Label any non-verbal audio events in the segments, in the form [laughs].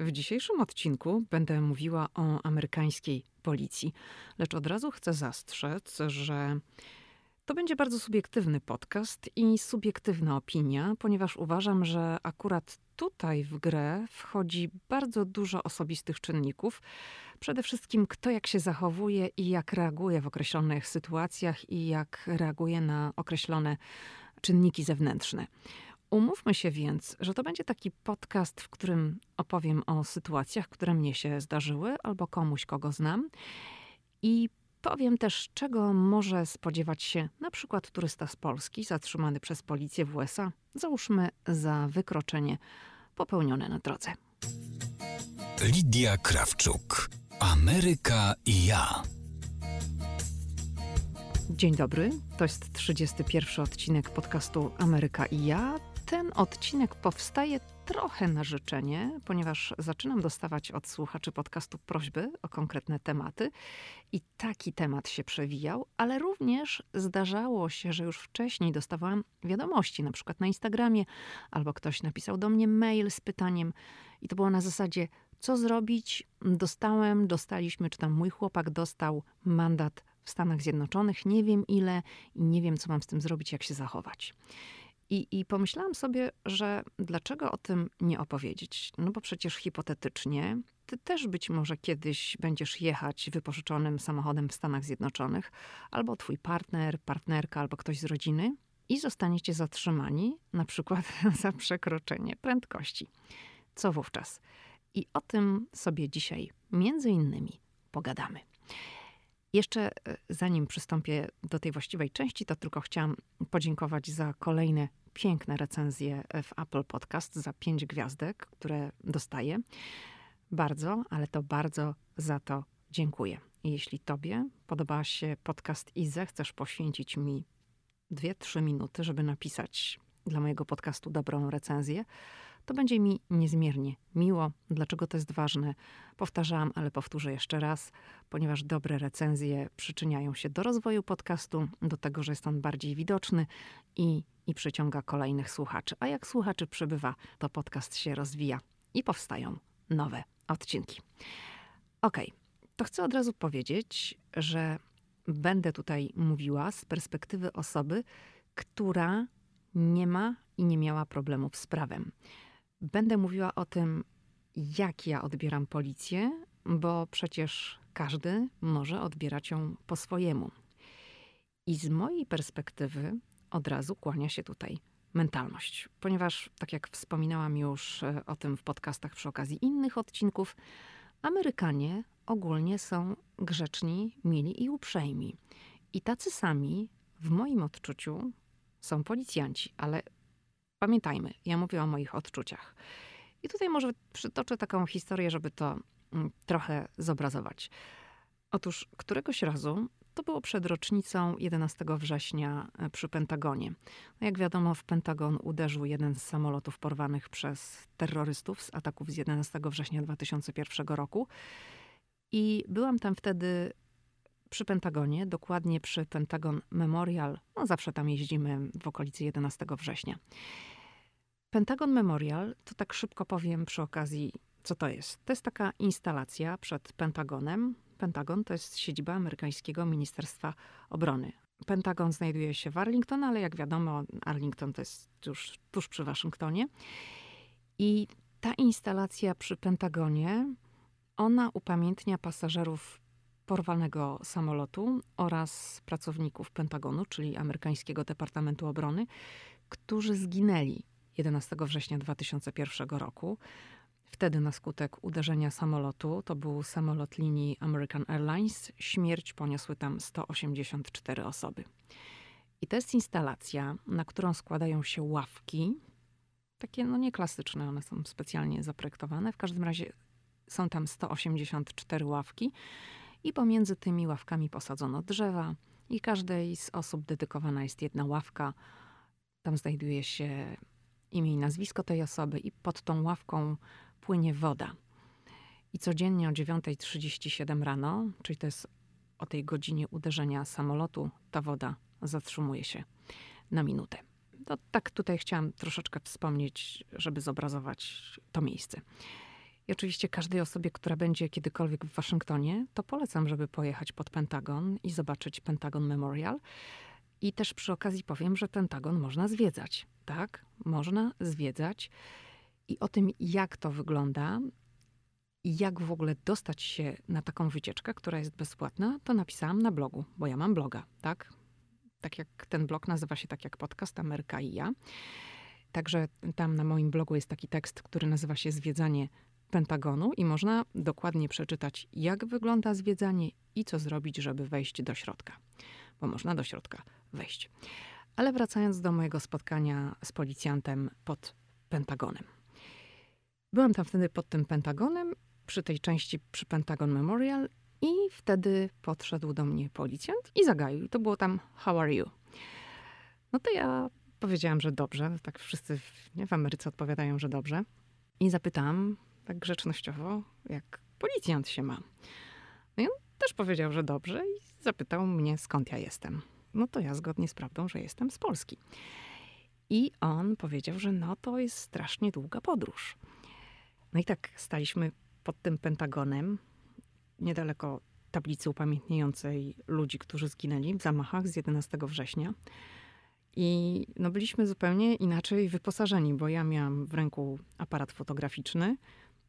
W dzisiejszym odcinku będę mówiła o amerykańskiej policji, lecz od razu chcę zastrzec, że to będzie bardzo subiektywny podcast i subiektywna opinia, ponieważ uważam, że akurat tutaj w grę wchodzi bardzo dużo osobistych czynników. Przede wszystkim kto jak się zachowuje i jak reaguje w określonych sytuacjach i jak reaguje na określone czynniki zewnętrzne. Umówmy się więc, że to będzie taki podcast, w którym opowiem o sytuacjach, które mnie się zdarzyły albo komuś, kogo znam. I powiem też, czego może spodziewać się na przykład turysta z Polski zatrzymany przez policję w USA, załóżmy za wykroczenie popełnione na drodze. Lidia Krawczuk. Ameryka i ja. Dzień dobry, to jest 31 odcinek podcastu Ameryka i ja. Ten odcinek powstaje trochę na życzenie, ponieważ zaczynam dostawać od słuchaczy podcastu prośby o konkretne tematy i taki temat się przewijał, ale również zdarzało się, że już wcześniej dostawałam wiadomości, na przykład na Instagramie, albo ktoś napisał do mnie mail z pytaniem i to było na zasadzie, co zrobić? Dostałem, dostaliśmy, czy tam mój chłopak dostał mandat w Stanach Zjednoczonych, nie wiem ile i nie wiem, co mam z tym zrobić, jak się zachować. I, I pomyślałam sobie, że dlaczego o tym nie opowiedzieć? No bo przecież hipotetycznie ty też być może kiedyś będziesz jechać wypożyczonym samochodem w Stanach Zjednoczonych, albo twój partner, partnerka, albo ktoś z rodziny i zostaniecie zatrzymani, na przykład [laughs] za przekroczenie prędkości. Co wówczas? I o tym sobie dzisiaj między innymi pogadamy. Jeszcze e, zanim przystąpię do tej właściwej części, to tylko chciałam podziękować za kolejne piękne recenzje w Apple Podcast za pięć gwiazdek, które dostaję. Bardzo, ale to bardzo za to dziękuję. Jeśli Tobie podoba się podcast i zechcesz poświęcić mi dwie, trzy minuty, żeby napisać dla mojego podcastu dobrą recenzję, to będzie mi niezmiernie miło. Dlaczego to jest ważne? Powtarzam, ale powtórzę jeszcze raz, ponieważ dobre recenzje przyczyniają się do rozwoju podcastu, do tego, że jest on bardziej widoczny i, i przyciąga kolejnych słuchaczy. A jak słuchaczy przybywa, to podcast się rozwija i powstają nowe odcinki. Ok, to chcę od razu powiedzieć, że będę tutaj mówiła z perspektywy osoby, która nie ma i nie miała problemów z prawem. Będę mówiła o tym, jak ja odbieram policję, bo przecież każdy może odbierać ją po swojemu. I z mojej perspektywy od razu kłania się tutaj mentalność, ponieważ, tak jak wspominałam już e, o tym w podcastach przy okazji innych odcinków, Amerykanie ogólnie są grzeczni, mili i uprzejmi. I tacy sami, w moim odczuciu, są policjanci, ale Pamiętajmy, ja mówię o moich odczuciach. I tutaj może przytoczę taką historię, żeby to mm, trochę zobrazować. Otóż któregoś razu, to było przed rocznicą 11 września e, przy Pentagonie. No jak wiadomo, w Pentagon uderzył jeden z samolotów porwanych przez terrorystów z ataków z 11 września 2001 roku. I byłam tam wtedy przy Pentagonie, dokładnie przy Pentagon Memorial. No zawsze tam jeździmy w okolicy 11 września. Pentagon Memorial, to tak szybko powiem przy okazji, co to jest. To jest taka instalacja przed Pentagonem. Pentagon to jest siedziba amerykańskiego Ministerstwa Obrony. Pentagon znajduje się w Arlington, ale jak wiadomo, Arlington to jest już tuż przy Waszyngtonie. I ta instalacja przy Pentagonie, ona upamiętnia pasażerów porwanego samolotu oraz pracowników Pentagonu, czyli amerykańskiego Departamentu Obrony, którzy zginęli 11 września 2001 roku. Wtedy na skutek uderzenia samolotu, to był samolot linii American Airlines, śmierć poniosły tam 184 osoby. I to jest instalacja, na którą składają się ławki, takie no nieklasyczne, one są specjalnie zaprojektowane. W każdym razie są tam 184 ławki i pomiędzy tymi ławkami posadzono drzewa i każdej z osób dedykowana jest jedna ławka. Tam znajduje się imię i nazwisko tej osoby i pod tą ławką płynie woda. I codziennie o 9.37 rano, czyli to jest o tej godzinie uderzenia samolotu, ta woda zatrzymuje się na minutę. To tak tutaj chciałam troszeczkę wspomnieć, żeby zobrazować to miejsce. I oczywiście każdej osobie, która będzie kiedykolwiek w Waszyngtonie, to polecam, żeby pojechać pod Pentagon i zobaczyć Pentagon Memorial. I też przy okazji powiem, że Pentagon można zwiedzać. Tak, można zwiedzać. I o tym, jak to wygląda i jak w ogóle dostać się na taką wycieczkę, która jest bezpłatna, to napisałam na blogu, bo ja mam bloga, tak? Tak jak ten blog nazywa się tak jak podcast Ameryka i ja. Także tam na moim blogu jest taki tekst, który nazywa się Zwiedzanie Pentagonu i można dokładnie przeczytać, jak wygląda zwiedzanie i co zrobić, żeby wejść do środka. Bo można do środka wejść. Ale wracając do mojego spotkania z policjantem pod Pentagonem. Byłam tam wtedy pod tym Pentagonem, przy tej części przy Pentagon Memorial i wtedy podszedł do mnie policjant i zagaił. To było tam, how are you? No to ja powiedziałam, że dobrze. Tak wszyscy w, nie, w Ameryce odpowiadają, że dobrze. I zapytałam tak grzecznościowo, jak policjant się ma. No i on też powiedział, że dobrze i zapytał mnie, skąd ja jestem. No to ja zgodnie z prawdą, że jestem z Polski. I on powiedział, że no to jest strasznie długa podróż. No i tak staliśmy pod tym Pentagonem, niedaleko tablicy upamiętniającej ludzi, którzy zginęli w zamachach z 11 września. I no byliśmy zupełnie inaczej wyposażeni, bo ja miałam w ręku aparat fotograficzny,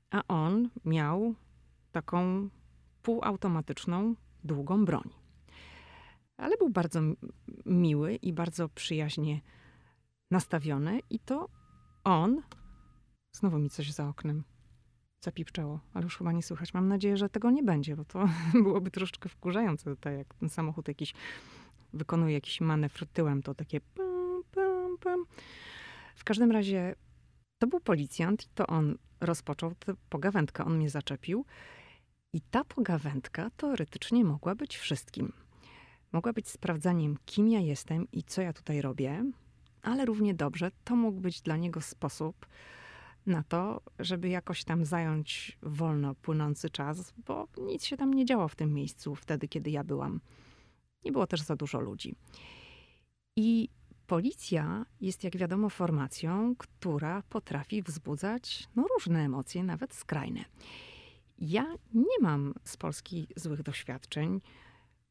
a on miał taką półautomatyczną, długą broń. Ale był bardzo miły i bardzo przyjaźnie nastawiony, i to on. Znowu mi coś za oknem zapipczało, ale już chyba nie słychać. Mam nadzieję, że tego nie będzie, bo to [laughs] byłoby troszeczkę wkurzające, tak jak ten samochód jakiś wykonuje jakiś manewr tyłem, to takie pum, pum, pum. W każdym razie to był policjant i to on rozpoczął tę pogawędkę, on mnie zaczepił. I ta pogawędka teoretycznie mogła być wszystkim. Mogła być sprawdzaniem, kim ja jestem i co ja tutaj robię, ale równie dobrze to mógł być dla niego sposób, na to, żeby jakoś tam zająć wolno płynący czas, bo nic się tam nie działo w tym miejscu wtedy, kiedy ja byłam. Nie było też za dużo ludzi. I policja jest, jak wiadomo, formacją, która potrafi wzbudzać no, różne emocje, nawet skrajne. Ja nie mam z Polski złych doświadczeń.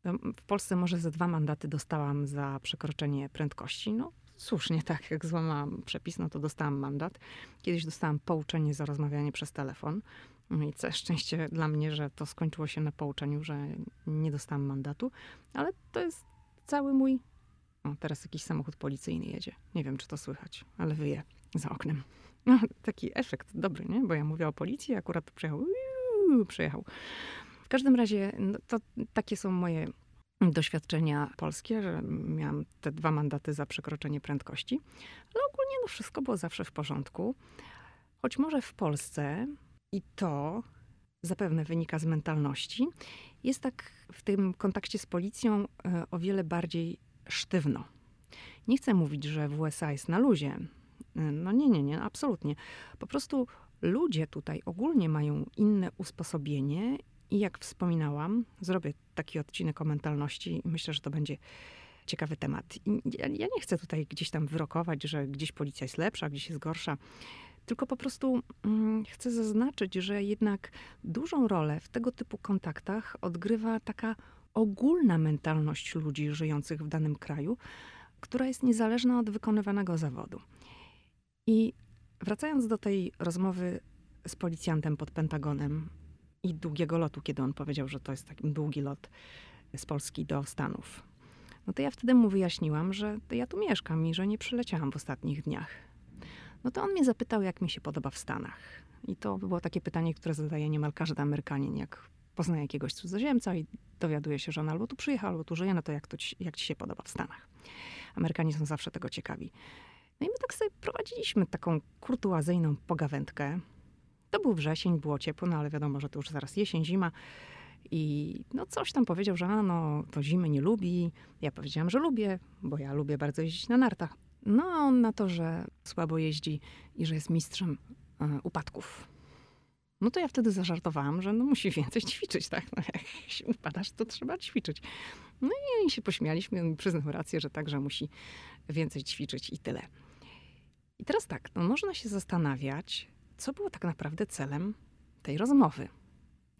No, w Polsce może ze dwa mandaty dostałam za przekroczenie prędkości. No, słusznie, tak, jak złamałam przepis, no to dostałam mandat. Kiedyś dostałam pouczenie za rozmawianie przez telefon. No I całe szczęście dla mnie, że to skończyło się na pouczeniu, że nie dostałam mandatu, ale to jest cały mój. O, teraz jakiś samochód policyjny jedzie. Nie wiem, czy to słychać, ale wyje za oknem. No, taki efekt dobry, nie? Bo ja mówię o policji, akurat przyjechał, przejechał. W każdym razie, no, to takie są moje doświadczenia polskie, że miałam te dwa mandaty za przekroczenie prędkości, ale ogólnie no wszystko było zawsze w porządku. Choć może w Polsce i to zapewne wynika z mentalności, jest tak w tym kontakcie z policją e, o wiele bardziej sztywno. Nie chcę mówić, że w USA jest na luzie. E, no nie, nie, nie, absolutnie. Po prostu ludzie tutaj ogólnie mają inne usposobienie i jak wspominałam, zrobię taki odcinek o mentalności i myślę, że to będzie ciekawy temat. Ja, ja, nie chcę tutaj gdzieś tam wyrokować, że gdzieś policja jest lepsza, gdzieś jest gorsza. Tylko po prostu mm, chcę zaznaczyć, że jednak dużą rolę w tego typu kontaktach odgrywa taka ogólna mentalność ludzi żyjących w danym kraju, która jest niezależna od wykonywanego zawodu. I wracając do tej rozmowy z policjantem pod Pentagonem, i długiego lotu, kiedy on powiedział, że to jest taki długi lot z Polski do Stanów. No to ja wtedy mu wyjaśniłam, że ja tu mieszkam i że nie przyleciałam w ostatnich dniach. No to on mnie zapytał, jak mi się podoba w Stanach. I to było takie pytanie, które zadaje niemal każdy Amerykanin, jak poznaje jakiegoś cudzoziemca i dowiaduje się, że on albo tu przyjechał, albo tu żyje, no to jak, to ci, jak ci się podoba w Stanach. Amerykanie są zawsze tego ciekawi. No i my tak sobie prowadziliśmy taką kurtuazyjną pogawędkę. To był wrzesień, było ciepło, no ale wiadomo, że to już zaraz jesień, zima. I no coś tam powiedział, że a, no to zimy nie lubi. Ja powiedziałam, że lubię, bo ja lubię bardzo jeździć na nartach. No a on na to, że słabo jeździ i że jest mistrzem e, upadków. No to ja wtedy zażartowałam, że no musi więcej ćwiczyć, tak? No jak się upadasz, to trzeba ćwiczyć. No i się pośmialiśmy, on przyznał rację, że także musi więcej ćwiczyć i tyle. I teraz tak, no można się zastanawiać, co było tak naprawdę celem tej rozmowy.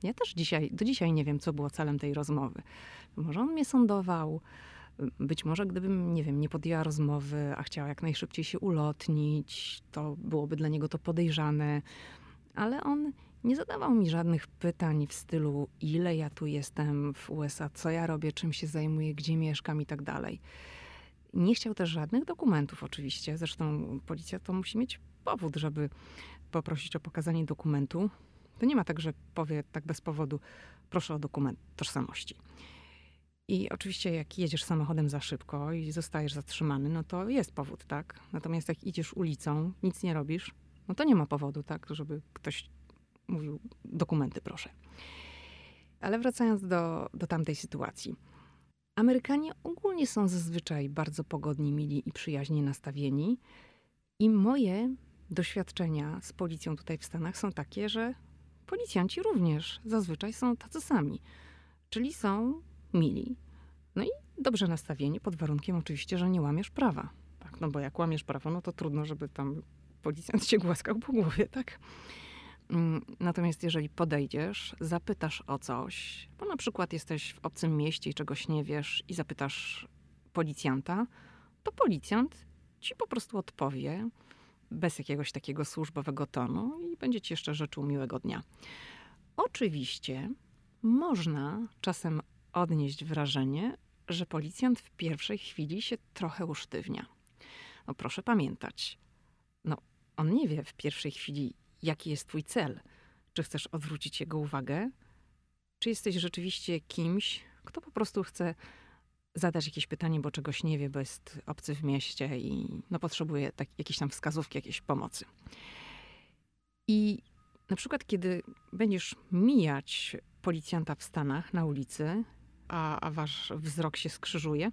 Ja też dzisiaj, do dzisiaj nie wiem, co było celem tej rozmowy. Może on mnie sądował, być może gdybym, nie wiem, nie podjęła rozmowy, a chciała jak najszybciej się ulotnić, to byłoby dla niego to podejrzane. Ale on nie zadawał mi żadnych pytań w stylu, ile ja tu jestem w USA, co ja robię, czym się zajmuję, gdzie mieszkam i tak dalej. Nie chciał też żadnych dokumentów, oczywiście. Zresztą policja to musi mieć powód, żeby poprosić o pokazanie dokumentu. To nie ma tak, że powie tak bez powodu, proszę o dokument tożsamości. I oczywiście, jak jedziesz samochodem za szybko i zostajesz zatrzymany, no to jest powód, tak? Natomiast jak idziesz ulicą, nic nie robisz, no to nie ma powodu, tak, żeby ktoś mówił dokumenty, proszę. Ale wracając do, do tamtej sytuacji. Amerykanie ogólnie są zazwyczaj bardzo pogodni, mili i przyjaźnie nastawieni. I moje doświadczenia z policją tutaj w Stanach są takie, że policjanci również zazwyczaj są tacy sami. Czyli są mili. No i dobrze nastawieni, pod warunkiem oczywiście, że nie łamiesz prawa. Tak? No bo jak łamiesz prawo, no to trudno, żeby tam policjant cię głaskał po głowie, tak? Mm, natomiast jeżeli podejdziesz, zapytasz o coś, bo na przykład jesteś w obcym mieście i czegoś nie wiesz i zapytasz policjanta, to policjant ci po prostu odpowie bez jakiegoś takiego służbowego tonu i będzie ci jeszcze życzył miłego dnia. Oczywiście można czasem odnieść wrażenie, że policjant w pierwszej chwili się trochę usztywnia. No proszę pamiętać, no on nie wie w pierwszej chwili, jaki jest twój cel. Czy chcesz odwrócić jego uwagę, czy jesteś rzeczywiście kimś, kto po prostu chce zadać jakieś pytanie, bo czegoś nie wie, bo jest obcy w mieście i no, potrzebuje tak, jakiejś tam wskazówki, jakiejś pomocy. I na przykład, kiedy będziesz mijać policjanta w Stanach na ulicy, a, a wasz wzrok się skrzyżuje,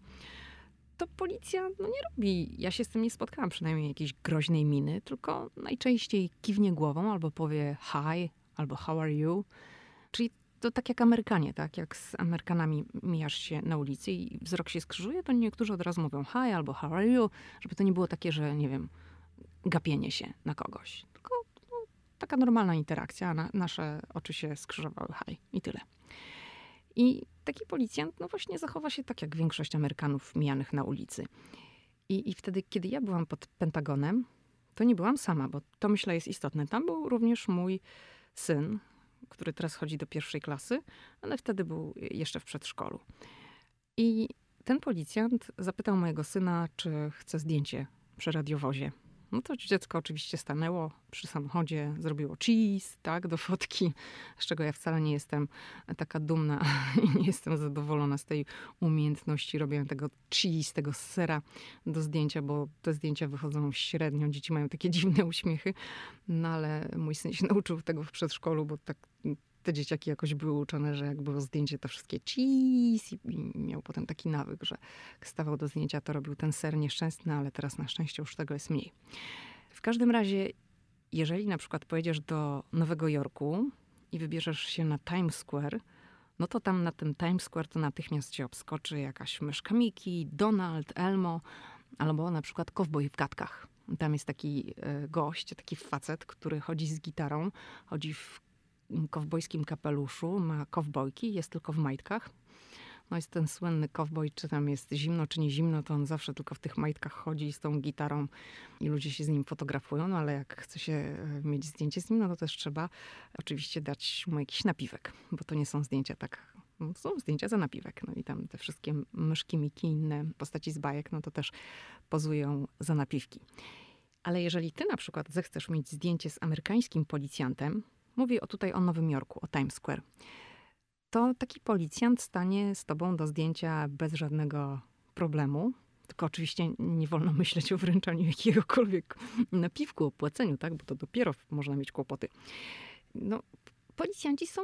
to policja no nie robi, ja się z tym nie spotkałam przynajmniej jakiejś groźnej miny, tylko najczęściej kiwnie głową albo powie hi, albo how are you. Czyli to tak jak Amerykanie, tak? Jak z Amerykanami mijasz się na ulicy i wzrok się skrzyżuje, to niektórzy od razu mówią hi albo how are you, żeby to nie było takie, że nie wiem, gapienie się na kogoś. Tylko no, taka normalna interakcja, na, nasze oczy się skrzyżowały hi i tyle. I taki policjant, no właśnie, zachowa się tak jak większość Amerykanów mijanych na ulicy. I, I wtedy, kiedy ja byłam pod Pentagonem, to nie byłam sama, bo to myślę jest istotne. Tam był również mój syn, który teraz chodzi do pierwszej klasy, ale wtedy był jeszcze w przedszkolu. I ten policjant zapytał mojego syna, czy chce zdjęcie przy radiowozie. No to dziecko oczywiście stanęło przy samochodzie, zrobiło cheese, tak, do fotki, z czego ja wcale nie jestem taka dumna [laughs] i nie jestem zadowolona z tej umiejętności robienia tego cheese, tego sera do zdjęcia, bo te zdjęcia wychodzą średnio, dzieci mają takie [laughs] dziwne uśmiechy, no ale mój syn się nauczył tego w przedszkolu, bo tak te dzieciaki jakoś były uczone, że jak było zdjęcie, to wszystkie cheese i miał potem taki nawyk, że stawał do zdjęcia, to robił ten ser nieszczęsny, ale teraz na szczęście już tego jest mniej. W każdym razie, jeżeli na przykład pojedziesz do Nowego Jorku i wybierzesz się na Times Square, no to tam na tym Times Square to natychmiast cię obskoczy jakaś myszka Miki, Donald, Elmo, albo na przykład kowboj w gadkach. Tam jest taki e, gość, taki facet, który chodzi z gitarą, chodzi w kowbojskim kapeluszu, ma kowbojki, jest tylko w majtkach. No jest ten słynny kowboj, czy tam jest zimno, czy nie zimno, to on zawsze tylko w tych majtkach chodzi z tą gitarą i ludzie się z nim fotografują, no ale jak chce się e, mieć zdjęcie z nim, no to też trzeba oczywiście dać mu jakiś napiwek, bo to nie są zdjęcia tak, no, są zdjęcia za napiwek. No i tam te wszystkie myszki, miki, inne postaci z bajek, no to też pozują za napiwki. Ale jeżeli ty na przykład zechcesz mieć zdjęcie z amerykańskim policjantem, Mówię o tutaj o Nowym Jorku, o Times Square. To taki policjant stanie z tobą do zdjęcia bez żadnego problemu. Tylko oczywiście nie wolno myśleć o wręczaniu jakiegokolwiek napiwku, o płaceniu, tak? bo to dopiero można mieć kłopoty. No, policjanci są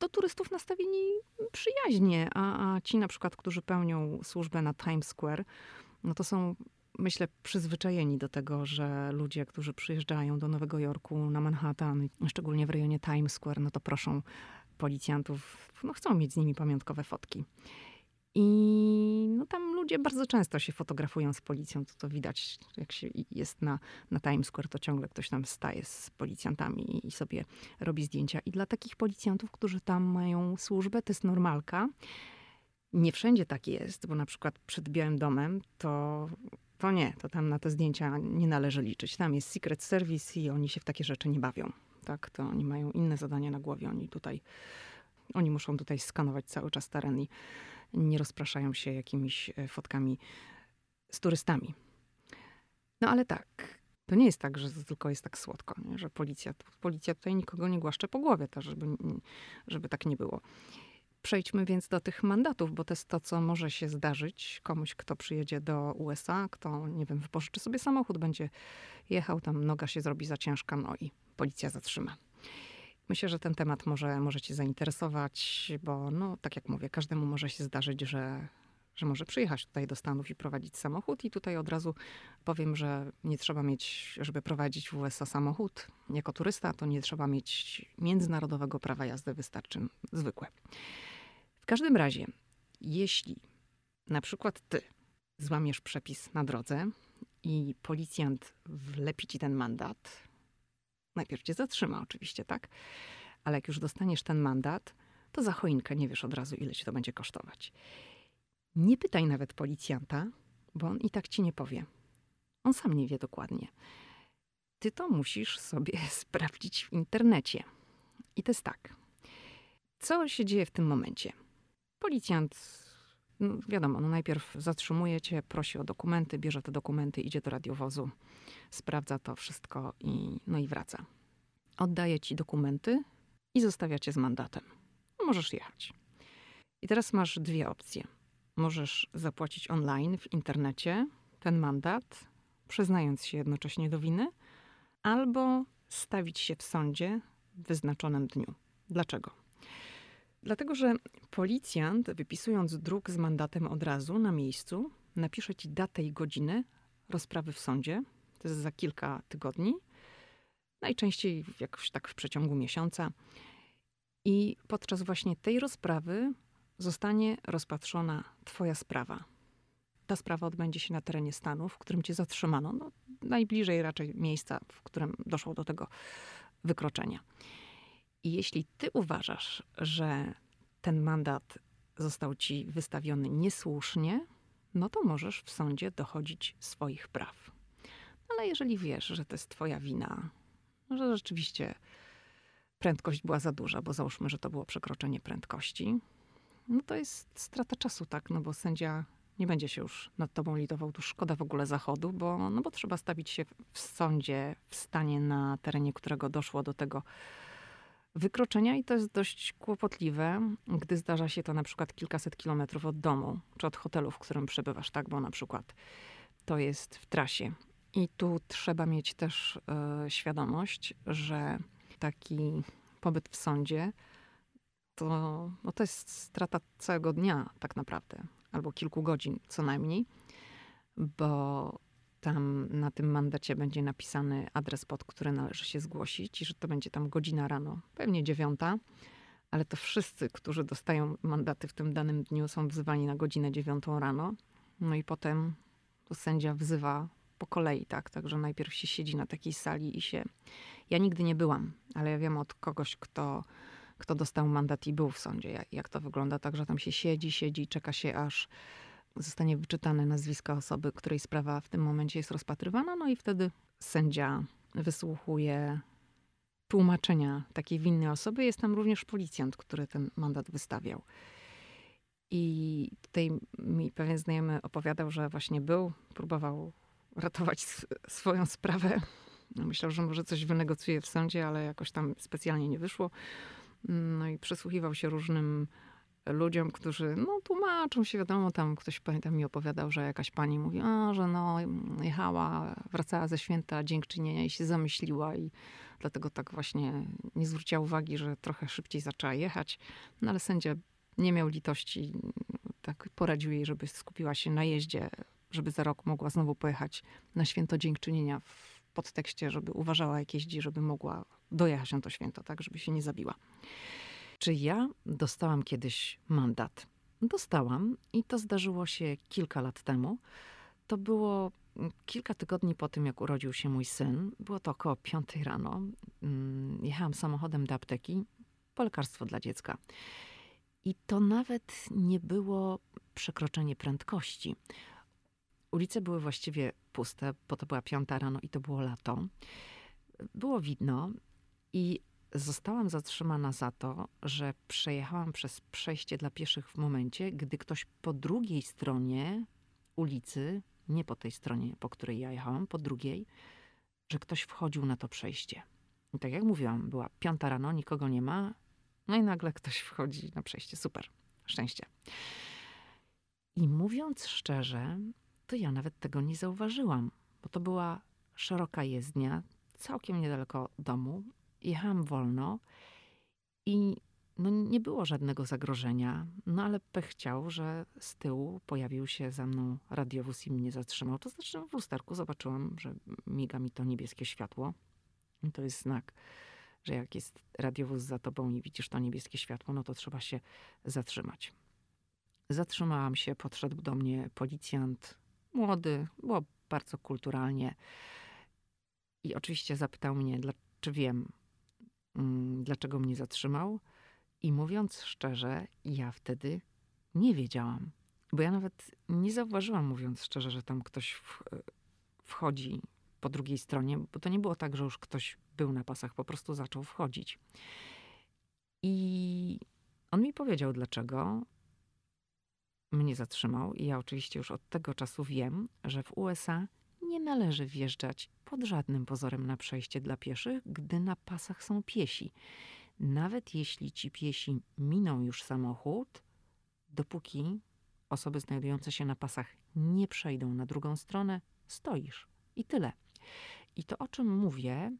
do turystów nastawieni przyjaźnie, a, a ci na przykład, którzy pełnią służbę na Times Square, no to są myślę, przyzwyczajeni do tego, że ludzie, którzy przyjeżdżają do Nowego Jorku, na Manhattan, szczególnie w rejonie Times Square, no to proszą policjantów, no chcą mieć z nimi pamiątkowe fotki. I no tam ludzie bardzo często się fotografują z policją, to to widać, jak się jest na, na Times Square, to ciągle ktoś tam staje z policjantami i sobie robi zdjęcia. I dla takich policjantów, którzy tam mają służbę, to jest normalka. Nie wszędzie tak jest, bo na przykład przed Białym Domem to, to nie, to tam na te zdjęcia nie należy liczyć. Tam jest Secret Service i oni się w takie rzeczy nie bawią. Tak, to oni mają inne zadania na głowie. Oni tutaj, oni muszą tutaj skanować cały czas teren i nie rozpraszają się jakimiś e, fotkami z turystami. No ale tak, to nie jest tak, że tylko jest tak słodko, nie? że policja, policja tutaj nikogo nie głaszcze po głowie, to żeby, żeby tak nie było. Przejdźmy więc do tych mandatów, bo to jest to, co może się zdarzyć komuś, kto przyjedzie do USA, kto, nie wiem, wypożyczy sobie samochód, będzie jechał, tam noga się zrobi za ciężka, no i policja zatrzyma. Myślę, że ten temat może, może cię zainteresować, bo no, tak jak mówię, każdemu może się zdarzyć, że, że może przyjechać tutaj do Stanów i prowadzić samochód. I tutaj od razu powiem, że nie trzeba mieć, żeby prowadzić w USA samochód jako turysta, to nie trzeba mieć międzynarodowego prawa jazdy, wystarczy zwykłe. W każdym razie, jeśli na przykład ty złamiesz przepis na drodze i policjant wlepi ci ten mandat, najpierw cię zatrzyma oczywiście, tak? Ale jak już dostaniesz ten mandat, to za choinkę nie wiesz od razu, ile ci to będzie kosztować. Nie pytaj nawet policjanta, bo on i tak ci nie powie. On sam nie wie dokładnie. Ty to musisz sobie [laughs] sprawdzić w internecie. I to jest tak. Co się dzieje w tym momencie? Policjant, no wiadomo, no najpierw zatrzymuje cię, prosi o dokumenty, bierze te dokumenty, idzie do radiowozu, sprawdza to wszystko i, no i wraca. Oddaje ci dokumenty i zostawia cię z mandatem. Możesz jechać. I teraz masz dwie opcje. Możesz zapłacić online w internecie ten mandat, przyznając się jednocześnie do winy, albo stawić się w sądzie w wyznaczonym dniu. Dlaczego? Dlatego, że policjant, wypisując druk z mandatem od razu na miejscu, napisze ci datę i godzinę rozprawy w sądzie. To jest za kilka tygodni. Najczęściej jakoś tak w przeciągu miesiąca. I podczas właśnie tej rozprawy zostanie rozpatrzona Twoja sprawa. Ta sprawa odbędzie się na terenie stanu, w którym Cię zatrzymano, no, najbliżej raczej miejsca, w którym doszło do tego wykroczenia. I jeśli ty uważasz, że ten mandat został ci wystawiony niesłusznie, no to możesz w sądzie dochodzić swoich praw. Ale jeżeli wiesz, że to jest twoja wina, że rzeczywiście prędkość była za duża, bo załóżmy, że to było przekroczenie prędkości, no to jest strata czasu, tak, no bo sędzia nie będzie się już nad tobą litował, tu szkoda w ogóle zachodu, bo, no bo trzeba stawić się w sądzie, w stanie na terenie którego doszło do tego wykroczenia i to jest dość kłopotliwe, gdy zdarza się to na przykład kilkaset kilometrów od domu, czy od hotelu, w którym przebywasz, tak, bo na przykład to jest w trasie. I tu trzeba mieć też y, świadomość, że taki pobyt w sądzie to, no to jest strata całego dnia tak naprawdę, albo kilku godzin co najmniej, bo tam na tym mandacie będzie napisany adres, pod który należy się zgłosić i że to będzie tam godzina rano, pewnie dziewiąta, ale to wszyscy, którzy dostają mandaty w tym danym dniu są wzywani na godzinę dziewiątą rano. No i potem to sędzia wzywa po kolei, tak? Także najpierw się siedzi na takiej sali i się... Ja nigdy nie byłam, ale ja wiem od kogoś, kto, kto dostał mandat i był w sądzie, jak, jak to wygląda. Także tam się siedzi, siedzi, czeka się aż zostanie wyczytane nazwisko osoby, której sprawa w tym momencie jest rozpatrywana, no i wtedy sędzia wysłuchuje tłumaczenia takiej winnej osoby. Jest tam również policjant, który ten mandat wystawiał. I tutaj mi pewien znajomy opowiadał, że właśnie był, próbował ratować swoją sprawę. No, myślał, że może coś wynegocjuje w sądzie, ale jakoś tam specjalnie nie wyszło. No i przysłuchiwał się różnym ludziom, którzy no, tłumaczą się, wiadomo, tam ktoś pamiętam mi opowiadał, że jakaś pani mówi, a, że no jechała, wracała ze święta dziękczynienia i się zamyśliła i dlatego tak właśnie nie zwróciła uwagi, że trochę szybciej zaczęła jechać. No ale sędzia nie miał litości, tak poradził jej, żeby skupiła się na jeździe, żeby za rok mogła znowu pojechać na święto dziękczynienia w podtekście, żeby uważała jak jeździ, żeby mogła dojechać na to święto, tak, żeby się nie zabiła. Czy ja dostałam kiedyś mandat? Dostałam i to zdarzyło się kilka lat temu. To było mm, kilka tygodni po tym, jak urodził się mój syn. Było to około piątej rano. Mm, jechałam samochodem do apteki po lekarstwo dla dziecka. I to nawet nie było przekroczenie prędkości. Ulice były właściwie puste, bo to była piąta rano i to było lato. Było widno i zostałam zatrzymana za to, że przejechałam przez przejście dla pieszych w momencie, gdy ktoś po drugiej stronie ulicy, nie po tej stronie, po której ja jechałam, po drugiej, że ktoś wchodził na to przejście. I tak jak mówiłam, była piąta rano, nikogo nie ma, no i nagle ktoś wchodzi na przejście. Super, szczęście. I mówiąc szczerze, to ja nawet tego nie zauważyłam, bo to była szeroka jezdnia, całkiem niedaleko domu. Jechałam wolno i no nie było żadnego zagrożenia, no ale pech chciał, że z tyłu pojawił się za mną radiowóz i mnie zatrzymał. To znaczy w lusterku zobaczyłam, że miga mi to niebieskie światło. I to jest znak, że jak jest radiowóz za tobą i widzisz to niebieskie światło, no to trzeba się zatrzymać. Zatrzymałam się, podszedł do mnie policjant, młody, było bardzo kulturalnie. I oczywiście zapytał mnie, czy wiem, dlaczego mnie zatrzymał. I mówiąc szczerze, ja wtedy nie wiedziałam. Bo ja nawet nie zauważyłam, mówiąc szczerze, że tam ktoś wchodzi po drugiej stronie, bo to nie było tak, że już ktoś był na pasach, po prostu zaczął wchodzić. I on mi powiedział, dlaczego mnie zatrzymał. I ja oczywiście już od tego czasu wiem, że w USA nie należy wjeżdżać pod żadnym pozorem na przejście dla pieszych, gdy na pasach są piesi. Nawet jeśli ci piesi miną już samochód, dopóki osoby znajdujące się na pasach nie przejdą na drugą stronę, stoisz. I tyle. I to, o czym mówię,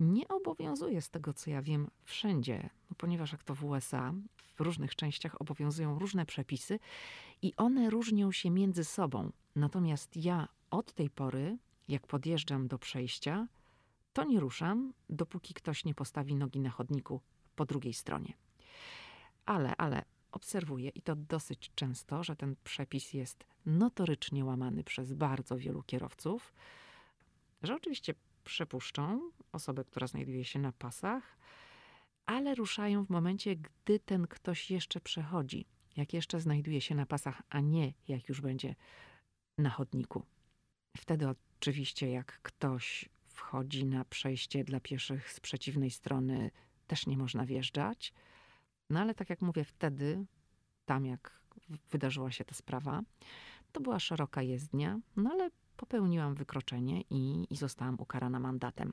nie obowiązuje z tego, co ja wiem, wszędzie, no ponieważ jak to w USA, w różnych częściach obowiązują różne przepisy i one różnią się między sobą. Natomiast ja od tej pory, jak podjeżdżam do przejścia, to nie ruszam, dopóki ktoś nie postawi nogi na chodniku po drugiej stronie. Ale, ale obserwuję i to dosyć często, że ten przepis jest notorycznie łamany przez bardzo wielu kierowców, że oczywiście przepuszczą osobę, która znajduje się na pasach, ale ruszają w momencie, gdy ten ktoś jeszcze przechodzi, jak jeszcze znajduje się na pasach, a nie jak już będzie na chodniku. Wtedy oczywiście, jak ktoś wchodzi na przejście dla pieszych z przeciwnej strony, też nie można wjeżdżać. No ale tak jak mówię, wtedy, tam jak wydarzyła się ta sprawa, to była szeroka jezdnia, no ale popełniłam wykroczenie i, i zostałam ukarana mandatem.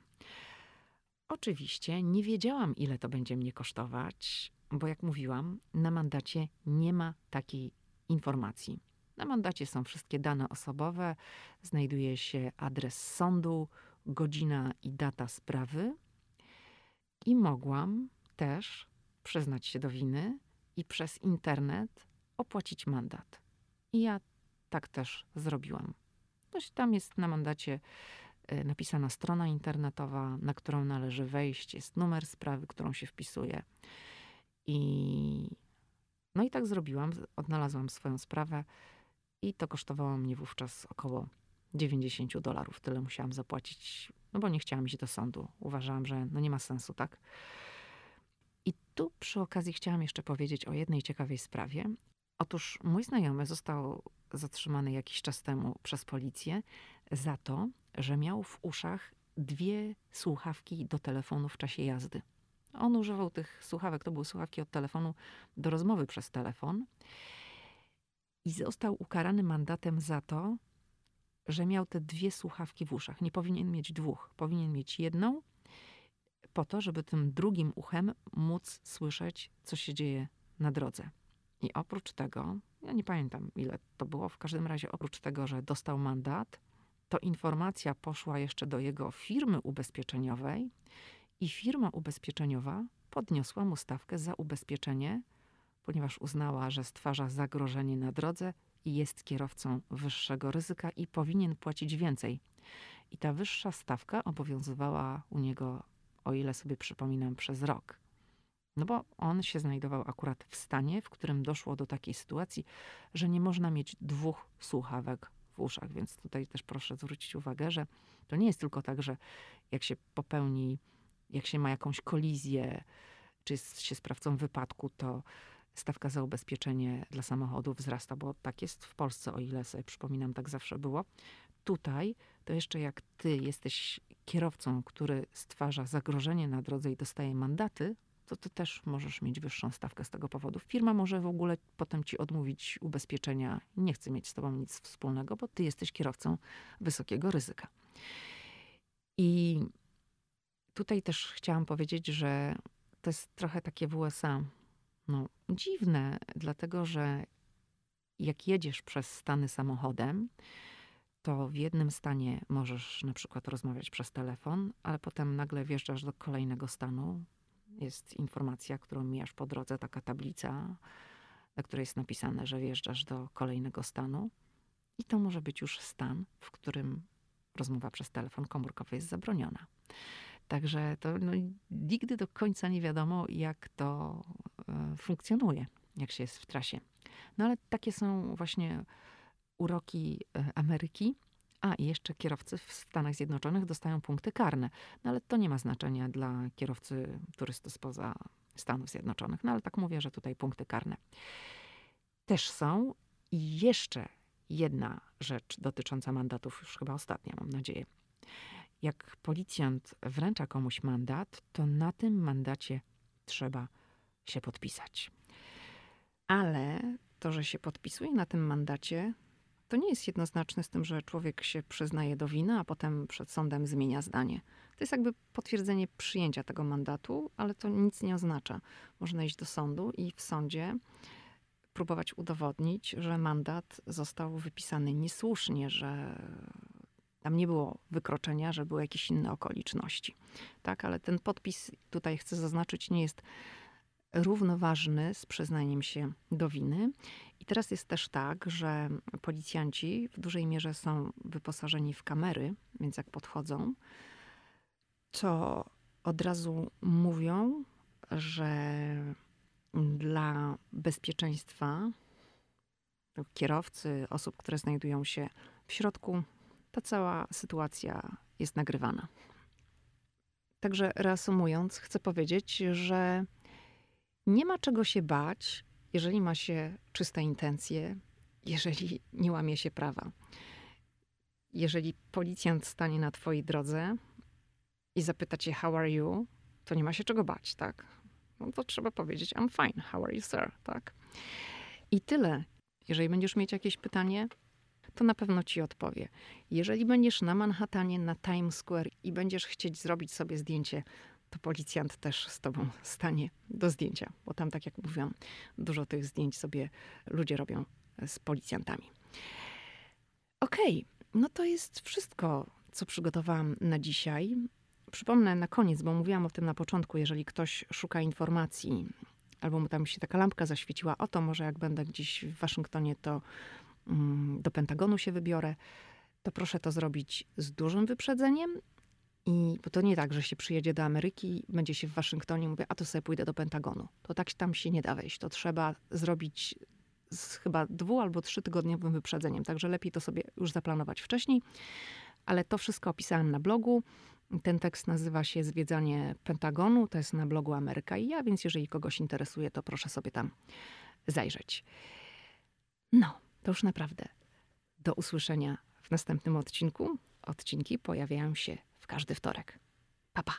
Oczywiście nie wiedziałam, ile to będzie mnie kosztować, bo jak mówiłam, na mandacie nie ma takiej informacji. Na mandacie są wszystkie dane osobowe, znajduje się adres sądu, godzina i data sprawy. I mogłam też przyznać się do winy i przez internet opłacić mandat. I ja tak też zrobiłam. Coś tam jest na mandacie e, napisana strona internetowa, na którą należy wejść, jest numer sprawy, którą się wpisuje. I no i tak zrobiłam, odnalazłam swoją sprawę i to kosztowało mnie wówczas około 90 dolarów. Tyle musiałam zapłacić, no bo nie chciałam iść do sądu. Uważałam, że no nie ma sensu, tak? I tu przy okazji chciałam jeszcze powiedzieć o jednej ciekawej sprawie. Otóż mój znajomy został zatrzymany jakiś czas temu przez policję za to, że miał w uszach dwie słuchawki do telefonu w czasie jazdy. On używał tych słuchawek, to były słuchawki od telefonu do rozmowy przez telefon i został ukarany mandatem za to, że miał te dwie słuchawki w uszach. Nie powinien mieć dwóch, powinien mieć jedną, po to, żeby tym drugim uchem móc słyszeć, co się dzieje na drodze. I oprócz tego, ja nie pamiętam ile to było, w każdym razie oprócz tego, że dostał mandat, to informacja poszła jeszcze do jego firmy ubezpieczeniowej i firma ubezpieczeniowa podniosła mu stawkę za ubezpieczenie, ponieważ uznała, że stwarza zagrożenie na drodze i jest kierowcą wyższego ryzyka i powinien płacić więcej. I ta wyższa stawka obowiązywała u niego, o ile sobie przypominam, przez rok. No bo on się znajdował akurat w stanie, w którym doszło do takiej sytuacji, że nie można mieć dwóch słuchawek w uszach. Więc tutaj też proszę zwrócić uwagę, że to nie jest tylko tak, że jak się popełni, jak się ma jakąś kolizję, czy jest się sprawcą wypadku, to stawka za ubezpieczenie dla samochodu wzrasta, bo tak jest w Polsce, o ile sobie przypominam, tak zawsze było. Tutaj to jeszcze jak ty jesteś kierowcą, który stwarza zagrożenie na drodze i dostaje mandaty, to ty też możesz mieć wyższą stawkę z tego powodu. Firma może w ogóle potem ci odmówić ubezpieczenia, nie chce mieć z tobą nic wspólnego, bo ty jesteś kierowcą wysokiego ryzyka. I tutaj też chciałam powiedzieć, że to jest trochę takie w USA no, dziwne, dlatego że jak jedziesz przez Stany samochodem, to w jednym stanie możesz na przykład rozmawiać przez telefon, ale potem nagle wjeżdżasz do kolejnego stanu. Jest informacja, którą mijasz po drodze, taka tablica, na której jest napisane, że wjeżdżasz do kolejnego stanu. I to może być już stan, w którym rozmowa przez telefon komórkowy jest zabroniona. Także to no, nigdy do końca nie wiadomo, jak to funkcjonuje, jak się jest w trasie. No ale takie są właśnie uroki e, Ameryki. A i jeszcze kierowcy w Stanach Zjednoczonych dostają punkty karne. No ale to nie ma znaczenia dla kierowcy turysty spoza Stanów Zjednoczonych. No ale tak mówię, że tutaj punkty karne też są. I jeszcze jedna rzecz dotycząca mandatów, już chyba ostatnia, mam nadzieję. Jak policjant wręcza komuś mandat, to na tym mandacie trzeba się podpisać. Ale to, że się podpisuje na tym mandacie, to nie jest jednoznaczne z tym, że człowiek się przyznaje do winy, a potem przed sądem zmienia zdanie. To jest jakby potwierdzenie przyjęcia tego mandatu, ale to nic nie oznacza. Można iść do sądu i w sądzie próbować udowodnić, że mandat został wypisany niesłusznie, że tam nie było wykroczenia, że były jakieś inne okoliczności. Tak, ale ten podpis, tutaj chcę zaznaczyć, nie jest równoważny z przyznaniem się do winy. I teraz jest też tak, że policjanci w dużej mierze są wyposażeni w kamery, więc jak podchodzą, to od razu mówią, że dla bezpieczeństwa kierowcy, osób, które znajdują się w środku, ta cała sytuacja jest nagrywana. Także reasumując, chcę powiedzieć, że nie ma czego się bać, jeżeli ma się czyste intencje, jeżeli nie łamie się prawa. Jeżeli policjant stanie na twojej drodze i zapyta cię, how are you, to nie ma się czego bać, tak? No to trzeba powiedzieć, I'm fine, how are you, sir, tak? I tyle. Jeżeli będziesz mieć jakieś pytanie, to na pewno ci odpowie. Jeżeli będziesz na Manhattanie, na Times Square i będziesz chcieć zrobić sobie zdjęcie, to policjant też z tobą stanie do zdjęcia, bo tam, tak jak mówiłam, dużo tych zdjęć sobie ludzie robią z policjantami. Okej, okay, no to jest wszystko, co przygotowałam na dzisiaj. Przypomnę na koniec, bo mówiłam o tym na początku, jeżeli ktoś szuka informacji, albo mu tam się taka lampka zaświeciła, o to może jak będę gdzieś w Waszyngtonie, to Mm, do Pentagonu się wybiorę, to proszę to zrobić z dużym wyprzedzeniem. I bo to nie tak, że się przyjedzie do Ameryki, będzie się w Waszyngtonie, mówię, a to sobie pójdę do Pentagonu. To tak tam się nie da wejść. To trzeba zrobić z chyba dwu albo trzytygodniowym wyprzedzeniem. Także lepiej to sobie już zaplanować wcześniej. Ale to wszystko opisałam na blogu. Ten tekst nazywa się Zwiedzanie Pentagonu. To jest na blogu Ameryka i ja, więc jeżeli kogoś interesuje, to proszę sobie tam zajrzeć. No, to już naprawdę do usłyszenia w następnym odcinku. Odcinki pojawiają się w każdy wtorek. Pa, pa.